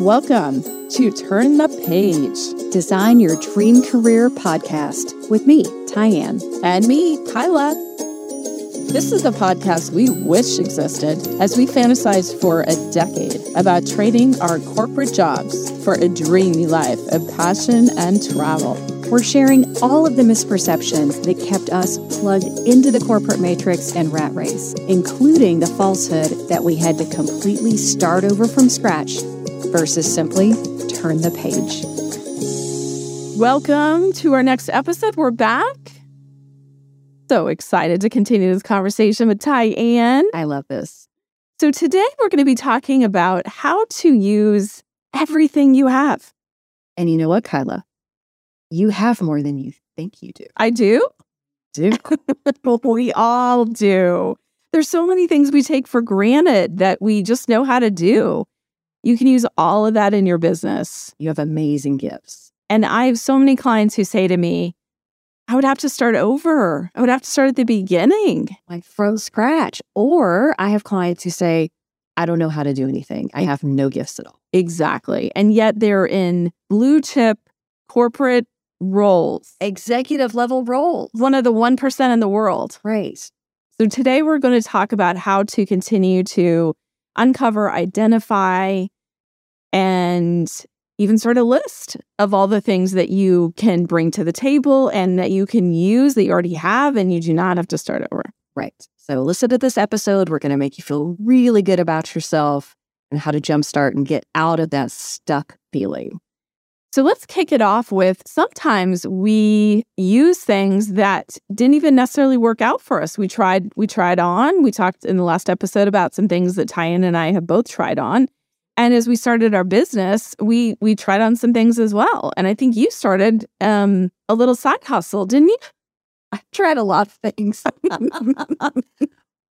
Welcome to Turn the Page Design Your Dream Career podcast with me, TyAnn. and me, Kyla. This is the podcast we wish existed as we fantasized for a decade about trading our corporate jobs for a dreamy life of passion and travel. We're sharing all of the misperceptions that kept us plugged into the corporate matrix and rat race, including the falsehood that we had to completely start over from scratch versus simply turn the page. Welcome to our next episode. We're back. So excited to continue this conversation with TyAnn. I love this. So today we're going to be talking about how to use everything you have. And you know what, Kyla? You have more than you think you do. I do. Do. we all do. There's so many things we take for granted that we just know how to do. You can use all of that in your business. You have amazing gifts. And I have so many clients who say to me, I would have to start over. I would have to start at the beginning. Like from scratch. Or I have clients who say, I don't know how to do anything. I have no gifts at all. Exactly. And yet they're in blue chip corporate roles, Executive level roles. one of the 1% in the world. Right. So today we're going to talk about how to continue to uncover, identify, and even sort of list of all the things that you can bring to the table and that you can use that you already have and you do not have to start over. Right. So listen to this episode. We're going to make you feel really good about yourself and how to jumpstart and get out of that stuck feeling. So let's kick it off with sometimes we use things that didn't even necessarily work out for us. We tried we tried on. We talked in the last episode about some things that TyAnn and I have both tried on. And as we started our business, we we tried on some things as well. And I think you started um, a little side hustle, didn't you? I tried a lot of things.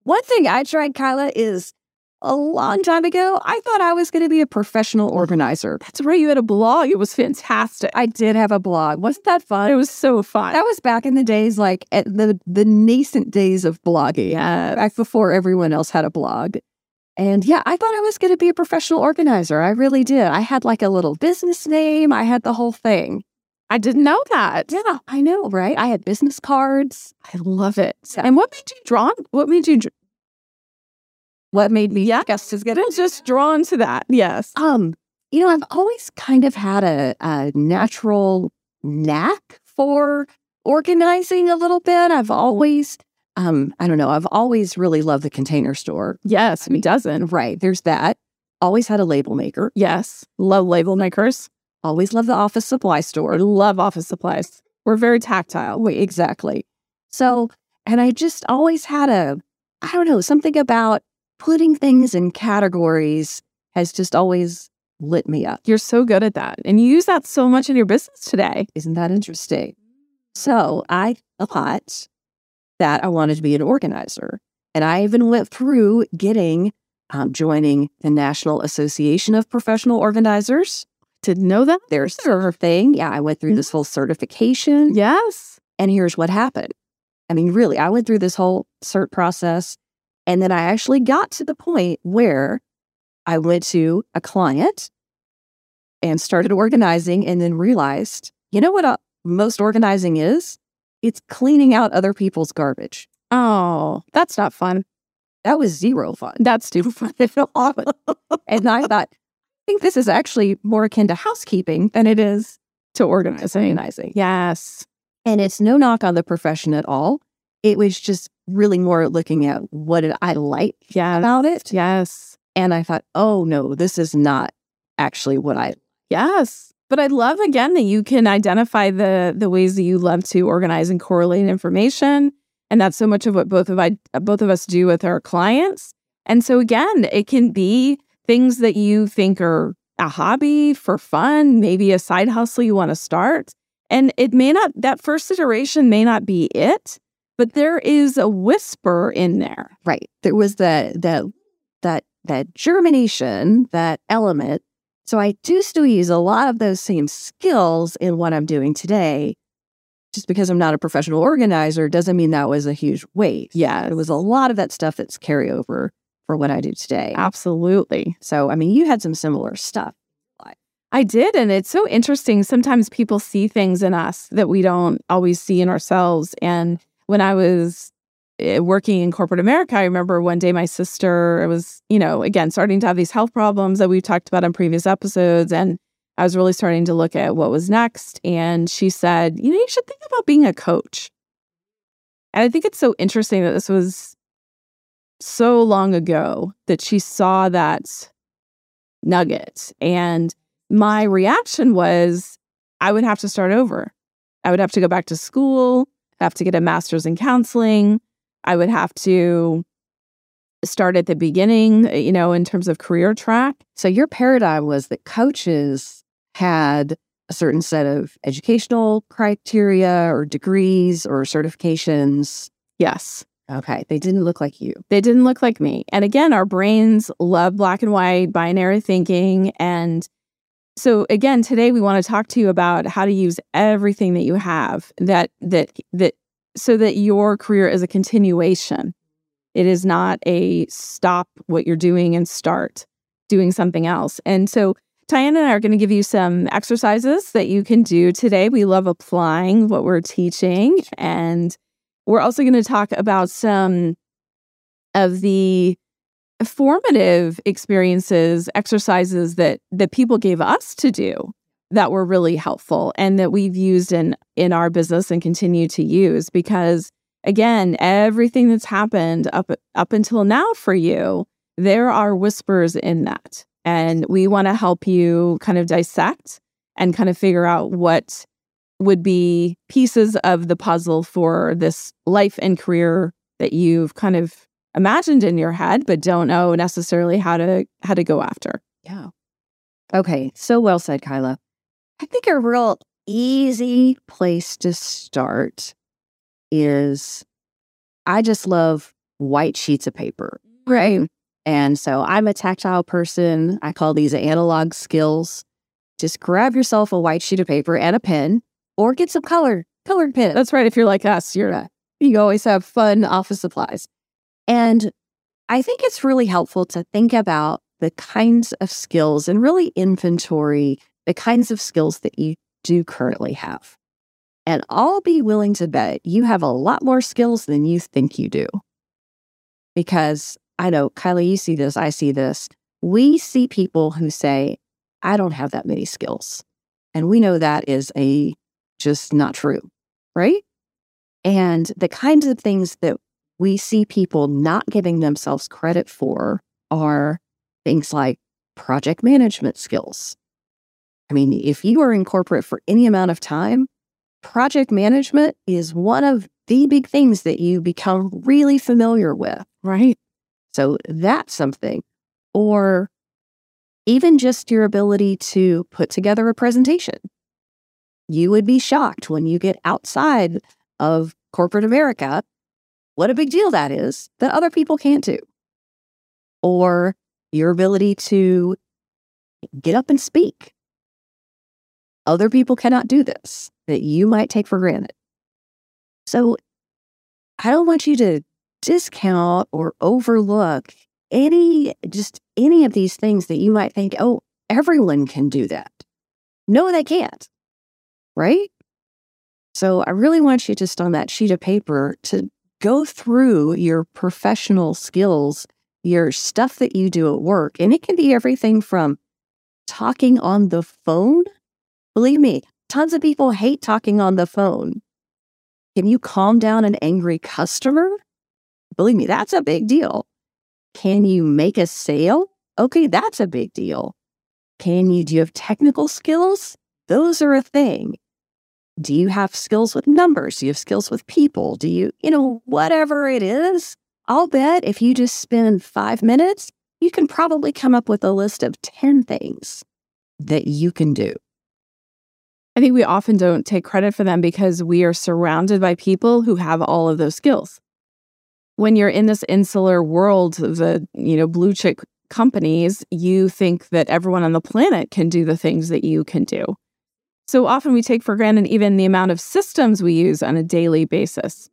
One thing I tried, Kyla, is a long time ago, I thought I was going to be a professional organizer. That's right. You had a blog. It was fantastic. I did have a blog. Wasn't that fun? it was so fun. That was back in the days, like at the the nascent days of blogging. Yes. back before everyone else had a blog. And yeah, I thought I was going to be a professional organizer. I really did. I had like a little business name. I had the whole thing. I didn't know that. Yeah, I know, right? I had business cards. I love it. Yeah. And what made you drawn? What made you? dr- What made me Yeah. guess is good. Just drawn to that. Yes. Um, you know, I've always kind of had a, a natural knack for organizing a little bit. I've always, um, I don't know, I've always really loved the container store. Yes. I Who doesn't? Right. There's that. Always had a label maker. Yes. Love label makers. Always love the office supply store. love office supplies. We're very tactile. Wait, exactly. So, and I just always had a, I don't know, something about putting things in categories has just always lit me up. You're so good at that. And you use that so much in your business today. Isn't that interesting? So I thought that I wanted to be an organizer. And I even went through getting, um, joining the National Association of Professional Organizers. Didn't know that? There's their thing. Yeah, I went through this whole certification. Yes. And here's what happened. I mean, really, I went through this whole cert process. And then I actually got to the point where I went to a client and started organizing and then realized, you know what uh, most organizing is? It's cleaning out other people's garbage. Oh, that's not fun. That was zero fun. That's too fun. and I thought, I think this is actually more akin to housekeeping than it is to organizing. organizing. Yes. And it's no knock on the profession at all. It was just really more looking at what did I like Yes. about it. Yes. And I thought, oh no, this is not actually what I Yes. But I love again that you can identify the the ways that you love to organize and correlate information. And that's so much of what both of I both of us do with our clients. And so again, it can be things that you think are a hobby for fun, maybe a side hustle you want to start. And it may not that first iteration may not be it, but there is a whisper in there. right. There was that that that that germination, that element. So I do still use a lot of those same skills in what I'm doing today. Just because I'm not a professional organizer doesn't mean that was a huge waste. Yeah. It was a lot of that stuff that's carryover for what I do today. Absolutely. So, I mean, you had some similar stuff. I did. And it's so interesting. Sometimes people see things in us that we don't always see in ourselves. And when I was Eh, working in corporate America, I remember one day my sister was, you know, again, starting to have these health problems that we've talked about in previous episodes. And I was really starting to look at what was next. And she said, you know, you should think about being a coach. And I think it's so interesting that this was so long ago that she saw that nugget. And my reaction was I would have to start over. I would have to go back to school, have to get a master's in counseling. I would have to start at the beginning, uh, you know, in terms of career track. So your paradigm was that coaches had a certain set of educational criteria or degrees or certifications. Yes. Okay. They didn't look like you. They didn't look like me. And again, our brains love black and white, binary thinking. And so again, today we want to talk to you about how to use everything that you have that that that so that your career is a continuation. It is not a stop what you're doing and start doing something else. And so TyAnn and I are going to give you some exercises that you can do today. We love applying what we're teaching. And we're also going to talk about some of the formative experiences, exercises that that people gave us to do that were really helpful and that we've used in in our business and continue to use because again, everything that's happened up up until now for you, there are whispers in that. And we want to help you kind of dissect and kind of figure out what would be pieces of the puzzle for this life and career that you've kind of imagined in your head but don't know necessarily how to how to go after. Yeah. Okay, so well said, Kyla. I think a real easy place to start is I just love white sheets of paper. Right. And so I'm a tactile person. I call these analog skills. Just grab yourself a white sheet of paper and a pen or get some color, colored pen. That's right. If you're like us, you're uh, you always have fun office supplies. And I think it's really helpful to think about the kinds of skills and really inventory the kinds of skills that you do currently have. And I'll be willing to bet you have a lot more skills than you think you do. Because I know, Kylie, you see this, I see this. We see people who say, I don't have that many skills. And we know that is a just not true, right? And the kinds of things that we see people not giving themselves credit for are things like project management skills. I mean, if you are in corporate for any amount of time, project management is one of the big things that you become really familiar with. Right. So that's something. Or even just your ability to put together a presentation. You would be shocked when you get outside of corporate America what a big deal that is that other people can't do. Or your ability to get up and speak. Other people cannot do this that you might take for granted. So I don't want you to discount or overlook any, just any of these things that you might think, oh, everyone can do that. No, they can't. Right? So I really want you just on that sheet of paper to go through your professional skills, your stuff that you do at work. And it can be everything from talking on the phone. Believe me, tons of people hate talking on the phone. Can you calm down an angry customer? Believe me, that's a big deal. Can you make a sale? Okay, that's a big deal. Can you, do you have technical skills? Those are a thing. Do you have skills with numbers? Do you have skills with people? Do you, you know, whatever it is? I'll bet if you just spend five minutes, you can probably come up with a list of 10 things that you can do. I think we often don't take credit for them because we are surrounded by people who have all of those skills when you're in this insular world, the you know blue chip companies, you think that everyone on the planet can do the things that you can do. So often we take for granted even the amount of systems we use on a daily basis.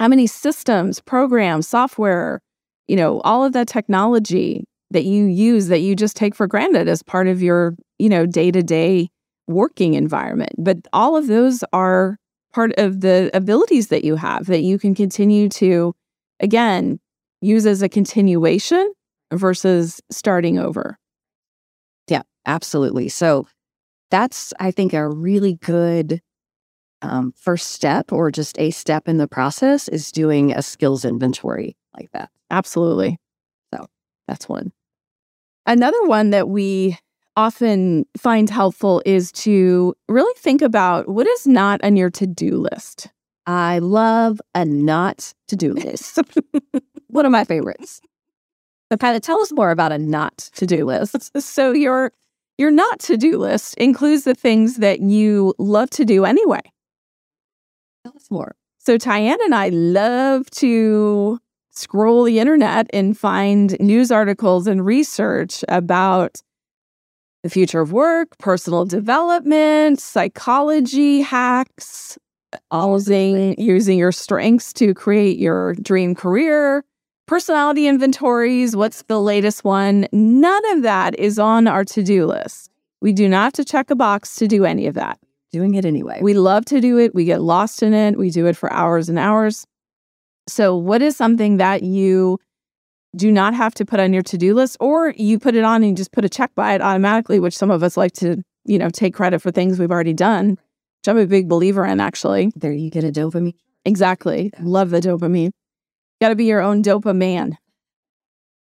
How many systems, programs, software, you know, all of that technology that you use that you just take for granted as part of your you know, day to day working environment. But all of those are part of the abilities that you have that you can continue to, again, use as a continuation versus starting over. Yeah, absolutely. So that's, I think, a really good um, first step or just a step in the process is doing a skills inventory like that. Absolutely. So that's one. Another one that we often find helpful is to really think about what is not on your to do list. I love a not to do list. one of my favorites. But kind of tell us more about a not to do list. so your your not to do list includes the things that you love to do anyway. Tell us more. So TyAnn and I love to scroll the internet and find news articles and research about the future of work, personal development, psychology hacks, using using your strengths to create your dream career, personality inventories, what's the latest one? None of that is on our to-do list. We do not have to check a box to do any of that. Doing it anyway. We love to do it. We get lost in it. We do it for hours and hours. So, what is something that you do not have to put on your to-do list or you put it on and you just put a check by it automatically, which some of us like to, you know, take credit for things we've already done, which I'm a big believer in actually. There you get a dopamine. Exactly. Love the dopamine. Got to be your own dopamine.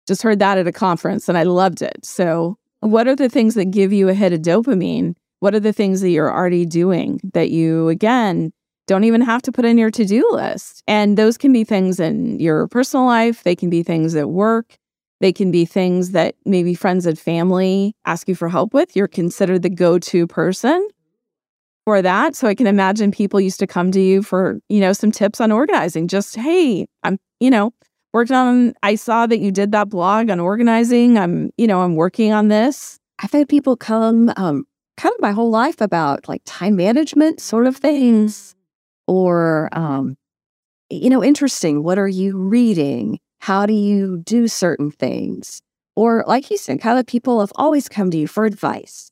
Just heard that at a conference and I loved it. So, what are the things that give you a hit of dopamine? What are the things that you're already doing that you, again, don't even have to put in your to do list. And those can be things in your personal life, they can be things at work, they can be things that maybe friends and family ask you for help with. You're considered the go to person for that. So I can imagine people used to come to you for, you know, some tips on organizing. Just, hey, I'm, you know, working on, I saw that you did that blog on organizing. I'm, you know, I'm working on this. I've had people come um, kind of my whole life about like time management sort of things or um, you know interesting what are you reading? How do you do certain things? Or like you said kind of people have always come to you for advice.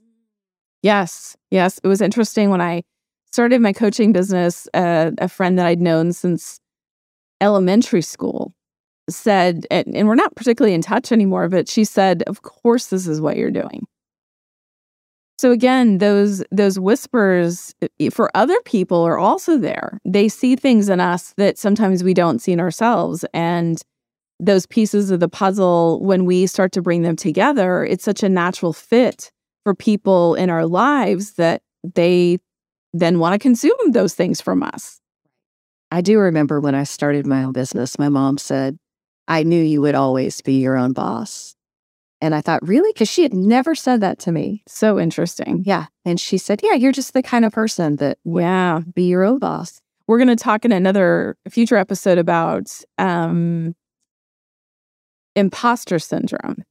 Yes yes it was interesting when i started my coaching business uh, a friend that i'd known since elementary school said and, and we're not particularly in touch anymore but she said of course this is what you're doing so again, those those whispers for other people are also there. They see things in us that sometimes we don't see in ourselves and those pieces of the puzzle when we start to bring them together, it's such a natural fit for people in our lives that they then want to consume those things from us. I do remember when I started my own business, my mom said, I knew you would always be your own boss. And I thought, really? Because she had never said that to me. So interesting. Yeah. And she said, yeah, you're just the kind of person that, yeah, be your own boss. We're going to talk in another future episode about um, imposter syndrome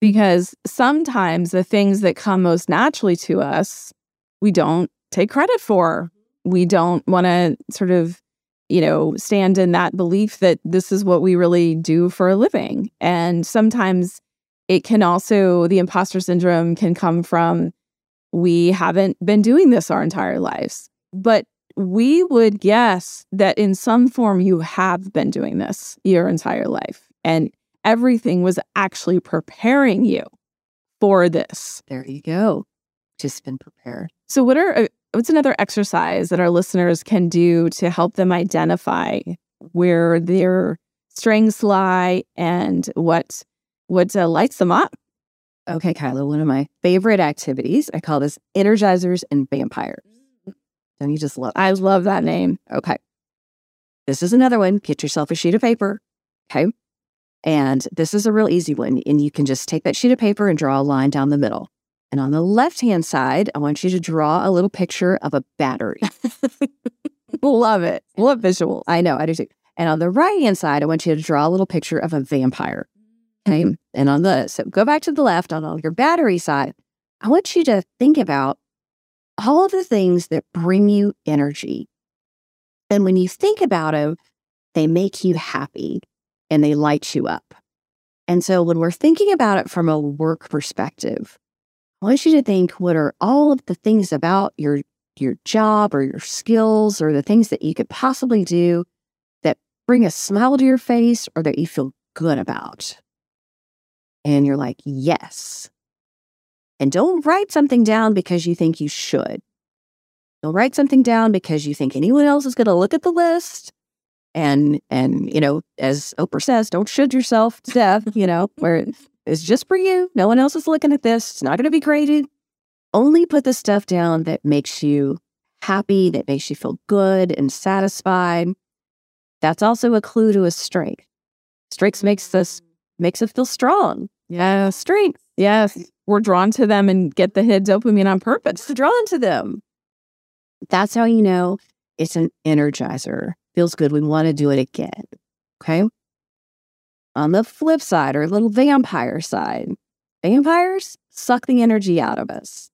because sometimes the things that come most naturally to us, we don't take credit for. We don't want to sort of, you know, stand in that belief that this is what we really do for a living. And sometimes it can also, the imposter syndrome can come from we haven't been doing this our entire lives. But we would guess that in some form you have been doing this your entire life. And everything was actually preparing you for this. There you go. Just been prepared. So, what are uh, what's another exercise that our listeners can do to help them identify where their strengths lie and what what uh, lights them up. Okay, Kyla, one of my favorite activities. I call this energizers and vampires. Don't you just love I love that name. Okay. This is another one. Get yourself a sheet of paper. Okay. And this is a real easy one. And you can just take that sheet of paper and draw a line down the middle. And on the left hand side, I want you to draw a little picture of a battery. love it. Love visuals. I know, I do too. And on the right hand side, I want you to draw a little picture of a vampire. Okay. And on the, so go back to the left on all your battery side. I want you to think about all of the things that bring you energy. And when you think about them, they make you happy and they light you up. And so when we're thinking about it from a work perspective, I want you to think what are all of the things about your your job or your skills or the things that you could possibly do that bring a smile to your face or that you feel good about. And you're like, yes. And don't write something down because you think you should. Don't write something down because you think anyone else is going to look at the list and and you know as oprah says don't should yourself to death you know where it's just for you. No one else is looking at this. It's not going to be graded. Only put the stuff down that makes you happy that makes you feel good and satisfied. That's also a clue to a strength. Strengths makes us mm. makes us feel strong Yeah. strength Yes. We're drawn to them and get the hit dopamine on purpose. it's drawn to them that's how you know it's an energizer feels good we want to do it again okay on the flip side or little vampire side vampires suck the energy out of us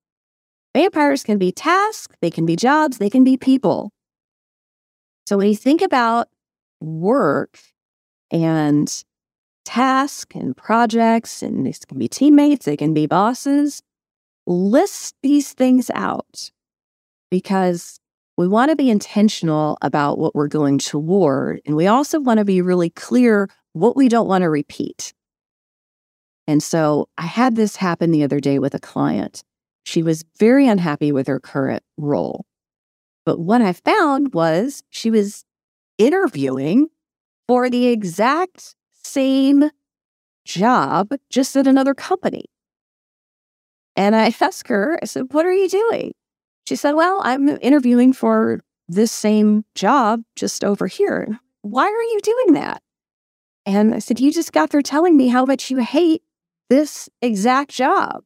vampires can be tasks they can be jobs they can be people so when you think about work and tasks and projects and these can be teammates they can be bosses list these things out because we want to be intentional about what we're going toward. And we also want to be really clear what we don't want to repeat. And so I had this happen the other day with a client. She was very unhappy with her current role. But what I found was she was interviewing for the exact same job, just at another company. And I asked her, I said, What are you doing? She said, Well, I'm interviewing for this same job just over here. Why are you doing that? And I said, You just got there telling me how much you hate this exact job.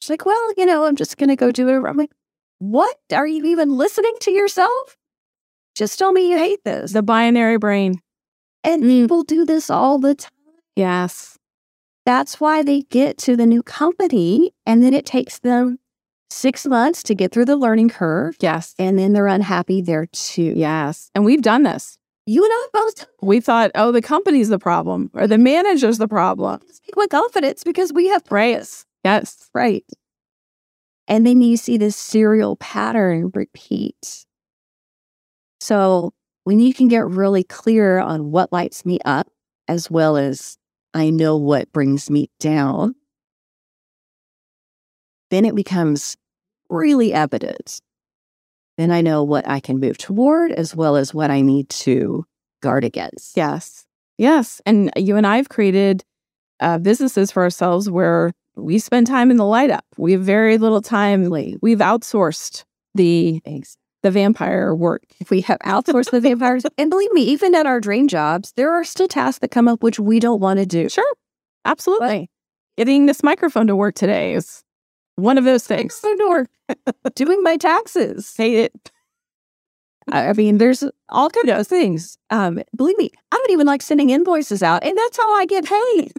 She's like, Well, you know, I'm just going to go do it. I'm like, What? Are you even listening to yourself? Just tell me you hate this. The binary brain. And Mm. people do this all the time. Yes. That's why they get to the new company and then it takes them six months to get through the learning curve. Yes. And then they're unhappy there too. Yes. And we've done this. You and I both We thought, oh, the company's the problem or the manager's the problem. speak with confidence because we have praise. Yes. Right. And then you see this serial pattern repeat. So when you can get really clear on what lights me up, as well as I know what brings me down, then it becomes really evident. Then I know what I can move toward as well as what I need to guard against. Yes. Yes. And you and I have created uh, businesses for ourselves where we spend time in the light up. We have very little time. We've outsourced the Ex- the vampire work. If we have outsourced the vampires, and believe me, even at our dream jobs, there are still tasks that come up which we don't want to do. Sure. Absolutely. Getting this microphone to work today is one of those things. Or doing my taxes. Hate it. I I mean, there's all kinds of things. Um, believe me, I don't even like sending invoices out, and that's how I get paid.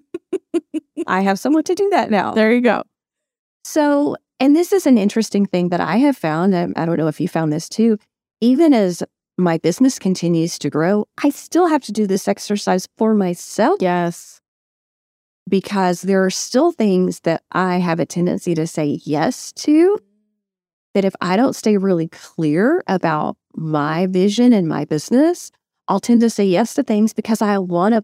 I have someone to do that now. There you go. So, and this is an interesting thing that I have found. and I don't know if you found this too. Even as my business continues to grow, I still have to do this exercise for myself Yes. because there are still things that I have a tendency to say yes to. That if I don't stay really clear about my vision and my business, I'll tend to say yes to things because I want to.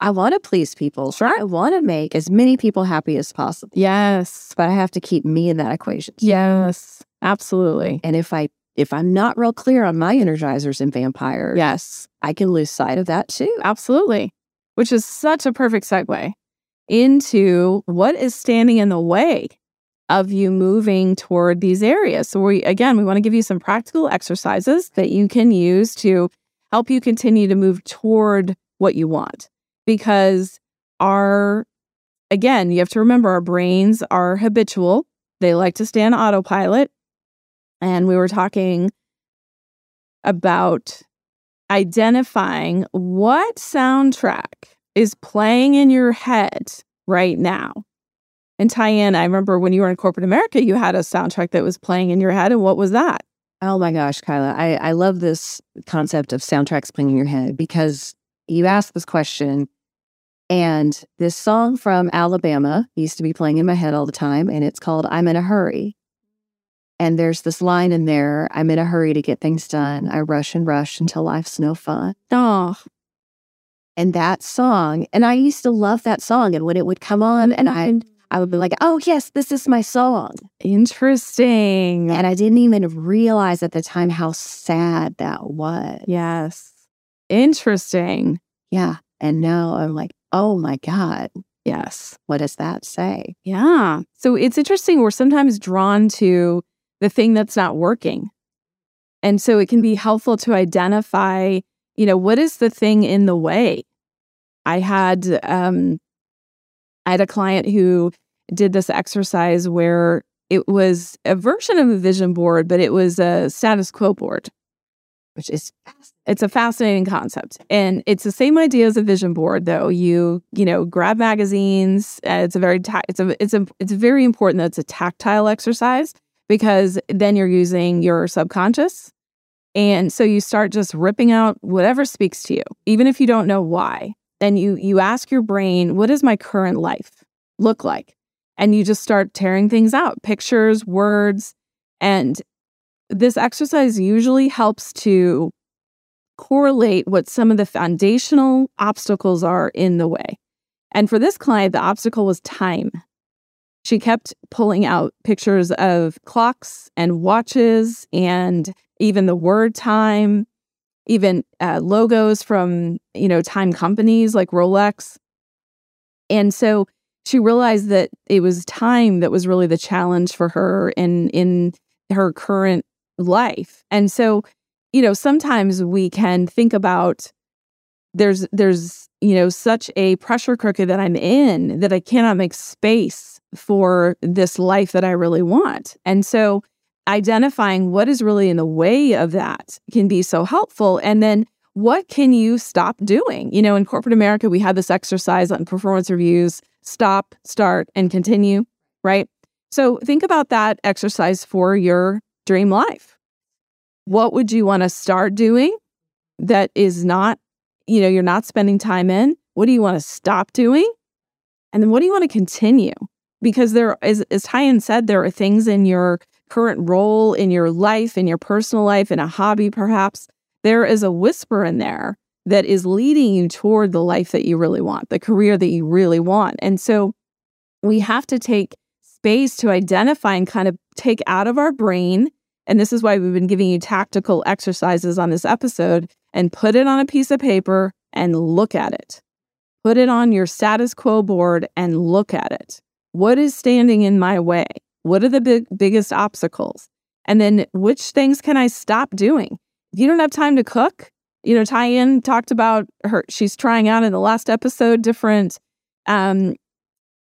I want to please people. Sure. I want to make as many people happy as possible, Yes. but I have to keep me in that equation. Yes. Absolutely. And if I if I'm not real clear on my energizers and vampires, Yes. I can lose sight of that too. Absolutely. Which is such a perfect segue into what is standing in the way of you moving toward these areas. So we again, we want to give you some practical exercises that you can use to help you continue to move toward what you want. Because our again, you have to remember our brains are habitual. They like to stay on autopilot. And we were talking about identifying what soundtrack is playing in your head right now. And TyAnn, I remember when you were in corporate America, you had a soundtrack that was playing in your head. And what was that? Oh my gosh, Kyla, I, I love this concept of soundtracks playing in your head because you asked this question And this song from Alabama used to be playing in my head all the time, and it's called I'm in a Hurry. And there's this line in there I'm in a hurry to get things done. I rush and rush until life's no fun. Oh, And that song, and I used to love that song. And when it would come on, and I, I would be like, oh, yes, this is my song. interesting. And I didn't even realize at the time how sad that was. Yes. Interesting. Yeah. And now I'm like, oh my God, Yes. what does that say? Yeah. So it's interesting. We're sometimes drawn to the thing that's not working. And so it can be helpful to identify, you know, what is the thing in the way? I had um I had a client who did this exercise where it was a version of a vision board, but it was a status quo board. Which is It's a fascinating concept. And it's the same idea as a vision board though. You, you know, grab magazines, it's a very ta- it's a it's a it's very important that it's a tactile exercise because then you're using your subconscious. And so you start just ripping out whatever speaks to you, even if you don't know why. Then you you ask your brain, what does my current life look like? And you just start tearing things out, pictures, words, and this exercise usually helps to correlate what some of the foundational obstacles are in the way. And for this client, the obstacle was time. She kept pulling out pictures of clocks and watches and even the word time, even uh, logos from, you know, time companies like Rolex. And so she realized that it was time that was really the challenge for her in in her current life. And so, you know, sometimes we can think about there's there's, you know, such a pressure cooker that I'm in that I cannot make space for this life that I really want. And so identifying what is really in the way of that can be so helpful. And then what can you stop doing? You know, in corporate America, we have this exercise on performance reviews stop, start, and continue, right? So think about that exercise for your dream life. What would you want to start doing that is not, you know, you're not spending time in? What do you want to stop doing? And then what do you want to continue? Because there is, as TyAnn said, there are things in your current role, in your life, in your personal life, in a hobby, perhaps. There is a whisper in there that is leading you toward the life that you really want, the career that you really want. And so we have to take space to identify and kind of take out of our brain. And this is why we've been giving you tactical exercises on this episode and put it on a piece of paper and look at it. Put it on your status quo board and look at it. What is standing in my way? What are the big, biggest obstacles? And then which things can I stop doing? If you don't have time to cook, you know, TyAnn talked about her, she's trying out in the last episode different um,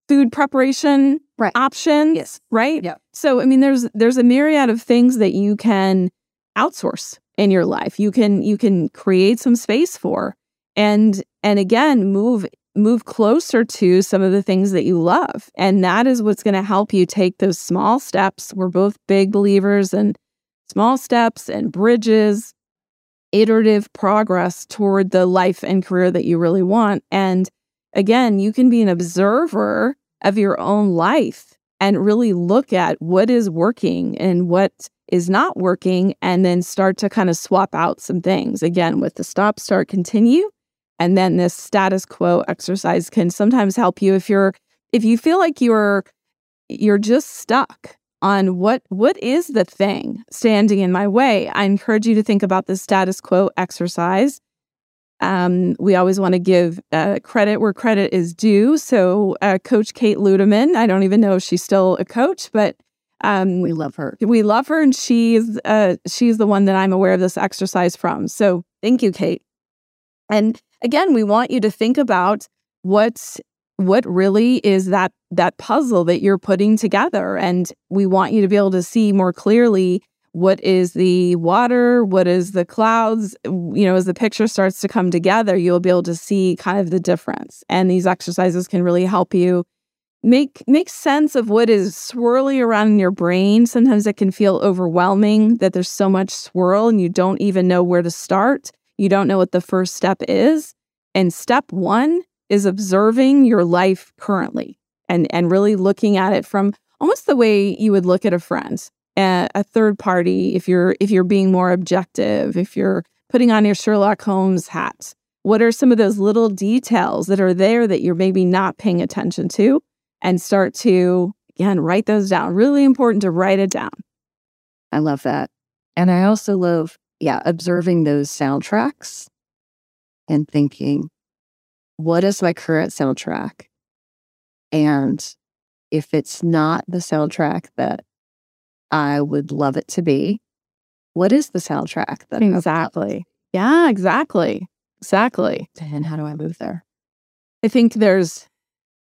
food preparation Right. options. Yes. Right. Yeah. So, I mean, there's there's a myriad of things that you can outsource in your life. You can you can create some space for, and and again move move closer to some of the things that you love, and that is what's going to help you take those small steps. We're both big believers in small steps and bridges iterative progress toward the life and career that you really want. And again, you can be an observer of your own life and really look at what is working and what is not working, and then start to kind of swap out some things. Again, with the stop, start, continue. And then this status quo exercise can sometimes help you if you're if you feel like you're you're just stuck on what what is the thing standing in my way i encourage you to think about the status quo exercise um, we always want to give uh, credit where credit is due. So uh, coach kate ludeman i don't even know if she's still a coach but um, We love her. we love her and she's uh, she's the one that i'm aware of this exercise from. So thank you kate. And again we want you to think about what's what really is that that puzzle that you're putting together. And we want you to be able to see more clearly what is the water? What is the clouds? You know as the picture starts to come together you'll be able to see kind of the difference. And these exercises can really help you make make sense of what is swirling around in your brain. Sometimes it can feel overwhelming that there's so much swirl and you don't even know where to start. You don't know what the first step is. And step 1 is observing your life currently and and really looking at it from almost the way you would look at a friend, a, third party. If you're if you're being more objective, if you're putting on your Sherlock Holmes hat, what are some of those little details that are there that you're maybe not paying attention to, and start to again write those down. Really important to write it down. I love that, and I also love yeah observing those soundtracks and thinking, what is my current soundtrack? And if it's not the soundtrack that I would love it to be, what is the soundtrack that exactly? Yeah, exactly. Exactly. And how do I move there? I think there's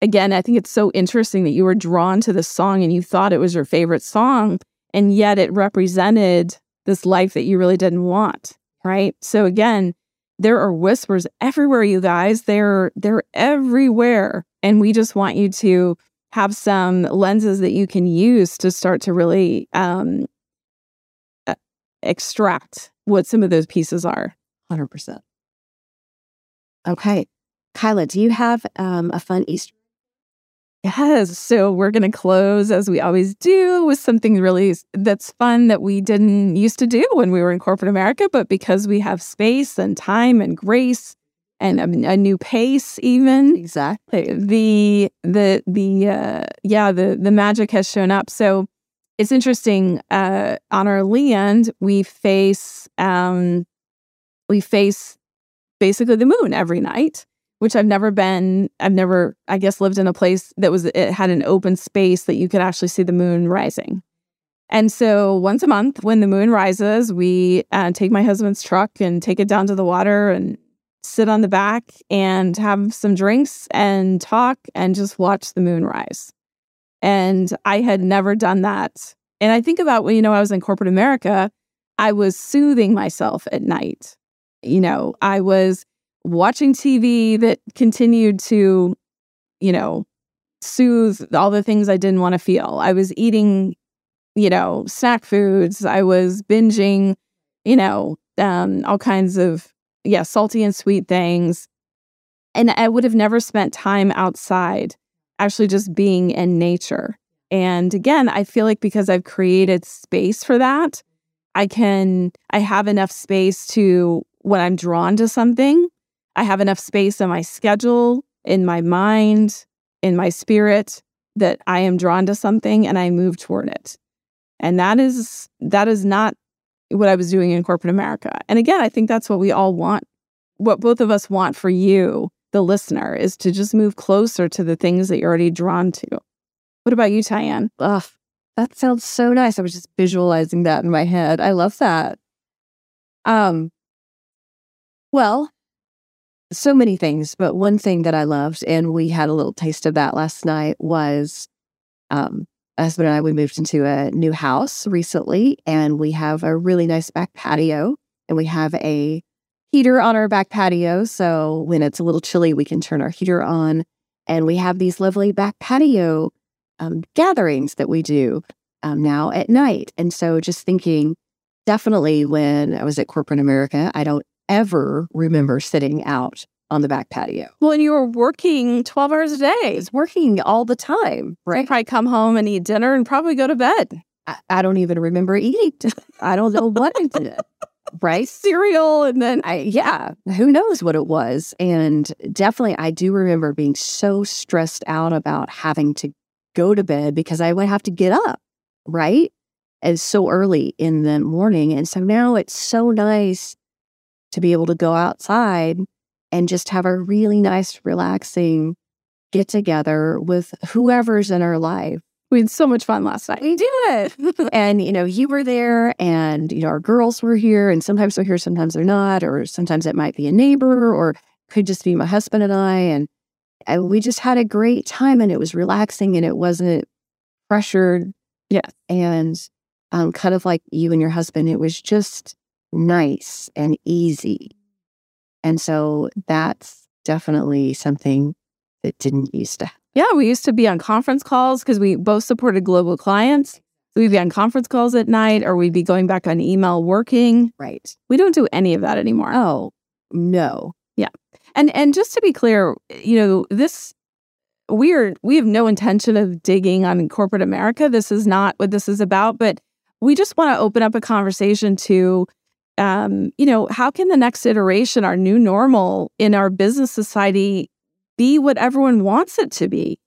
again, I think it's so interesting that you were drawn to this song and you thought it was your favorite song, and yet it represented this life that you really didn't want. Right. So again, there are whispers everywhere, you guys. They're they're everywhere. And we just want you to have some lenses that you can use to start to really um, extract what some of those pieces are. 100%. Okay. Kyla, do you have um, a fun Easter Yes. So we're going to close as we always do with something really that's fun that we didn't used to do when we were in corporate America, but because we have space and time and grace and a, a new pace, even exactly the the the uh, yeah the the magic has shown up. So it's interesting. Uh, on our land, we face um, we face basically the moon every night which I've never been. I've never, I guess, lived in a place that was, it had an open space that you could actually see the moon rising. And so once a month, when the moon rises, we uh, take my husband's truck and take it down to the water and sit on the back and have some drinks and talk and just watch the moon rise. And I had never done that. And I think about when, you know, I was in corporate America, I was soothing myself at night. You know, I was watching TV that continued to, you know, soothe all the things I didn't want to feel. I was eating, you know, snack foods. I was binging, you know, um, all kinds of, yeah, salty and sweet things. And I would have never spent time outside, actually just being in nature. And again, I feel like because I've created space for that, I can, I have enough space to, when I'm drawn to something, I have enough space in my schedule, in my mind, in my spirit that I am drawn to something and I move toward it. And that is that is not what I was doing in corporate America. And again, I think that's what we all want. What both of us want for you, the listener, is to just move closer to the things that you're already drawn to. What about you, TyAnn? Ugh, that sounds so nice. I was just visualizing that in my head. I love that. Um, well, so many things, but one thing that I loved, and we had a little taste of that last night, was um, husband and I, we moved into a new house recently, and we have a really nice back patio, and we have a heater on our back patio. So when it's a little chilly, we can turn our heater on. And we have these lovely back patio um, gatherings that we do um, now at night. And so just thinking, definitely when I was at corporate America, I don't ever remember sitting out on the back patio. Well, and you were working 12 hours a day. It's working all the time, right? You probably come home and eat dinner and probably go to bed. I, I don't even remember eating. I don't know what I did. Right? Cereal. And then, I, yeah, who knows what it was. And definitely, I do remember being so stressed out about having to go to bed because I would have to get up, right? And so early in the morning. And so now it's so nice to be able to go outside and just have a really nice, relaxing get together with whoever's in our life. We had so much fun last night. We did. and, you know, you were there and, you know, our girls were here and sometimes they're here, sometimes they're not, or sometimes it might be a neighbor or could just be my husband and I. And, and we just had a great time and it was relaxing and it wasn't pressured. Yeah. And um, kind of like you and your husband, it was just nice and easy. And so that's definitely something that didn't used to. Yeah, we used to be on conference calls because we both supported global clients. So we'd be on conference calls at night or we'd be going back on email working. Right. We don't do any of that anymore. Oh, no. Yeah. And and just to be clear, you know, this we're we have no intention of digging on corporate America. This is not what this is about, but we just want to open up a conversation to um, you know, how can the next iteration, our new normal in our business society, be what everyone wants it to be?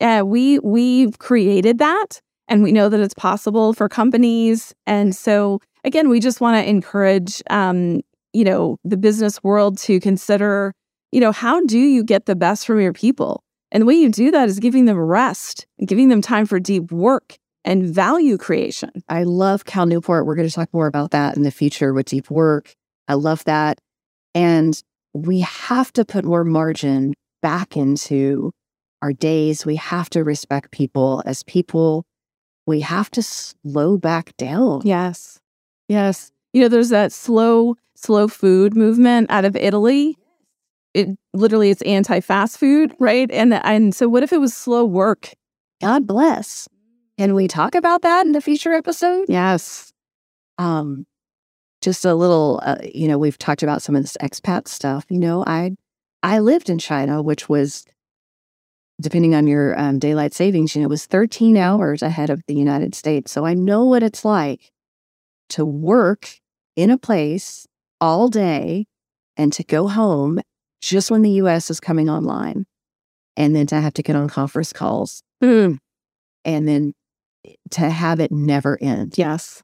Uh, we we've created that, and we know that it's possible for companies. And so, again, we just want to encourage, um, you know, the business world to consider, you know, how do you get the best from your people? And the way you do that is giving them rest, giving them time for deep work, and value creation. I love Cal Newport. We're going to talk more about that in the future with deep work. I love that. And we have to put more margin back into our days. We have to respect people as people. We have to slow back down. Yes. Yes. You know, there's that slow, slow food movement out of Italy. It literally it's anti-fast food, right? And and so what if it was slow work? God bless. Can we talk about that in a future episode? Yes. Um, just a little, uh, you know, we've talked about some of this expat stuff. You know, I I lived in China, which was, depending on your um, daylight savings, you know, it was 13 hours ahead of the United States. So I know what it's like to work in a place all day and to go home just when the US is coming online and then to have to get on conference calls. Mm. And then to have it never end. Yes.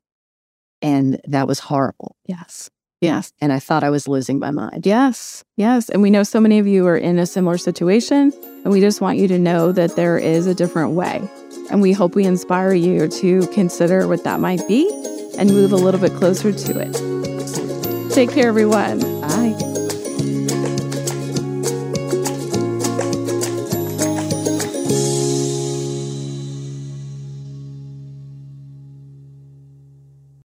And that was horrible. Yes. Yes. And I thought I was losing my mind. Yes. Yes. And we know so many of you are in a similar situation. And we just want you to know that there is a different way. And we hope we inspire you to consider what that might be and move a little bit closer to it. Take care, everyone. Bye.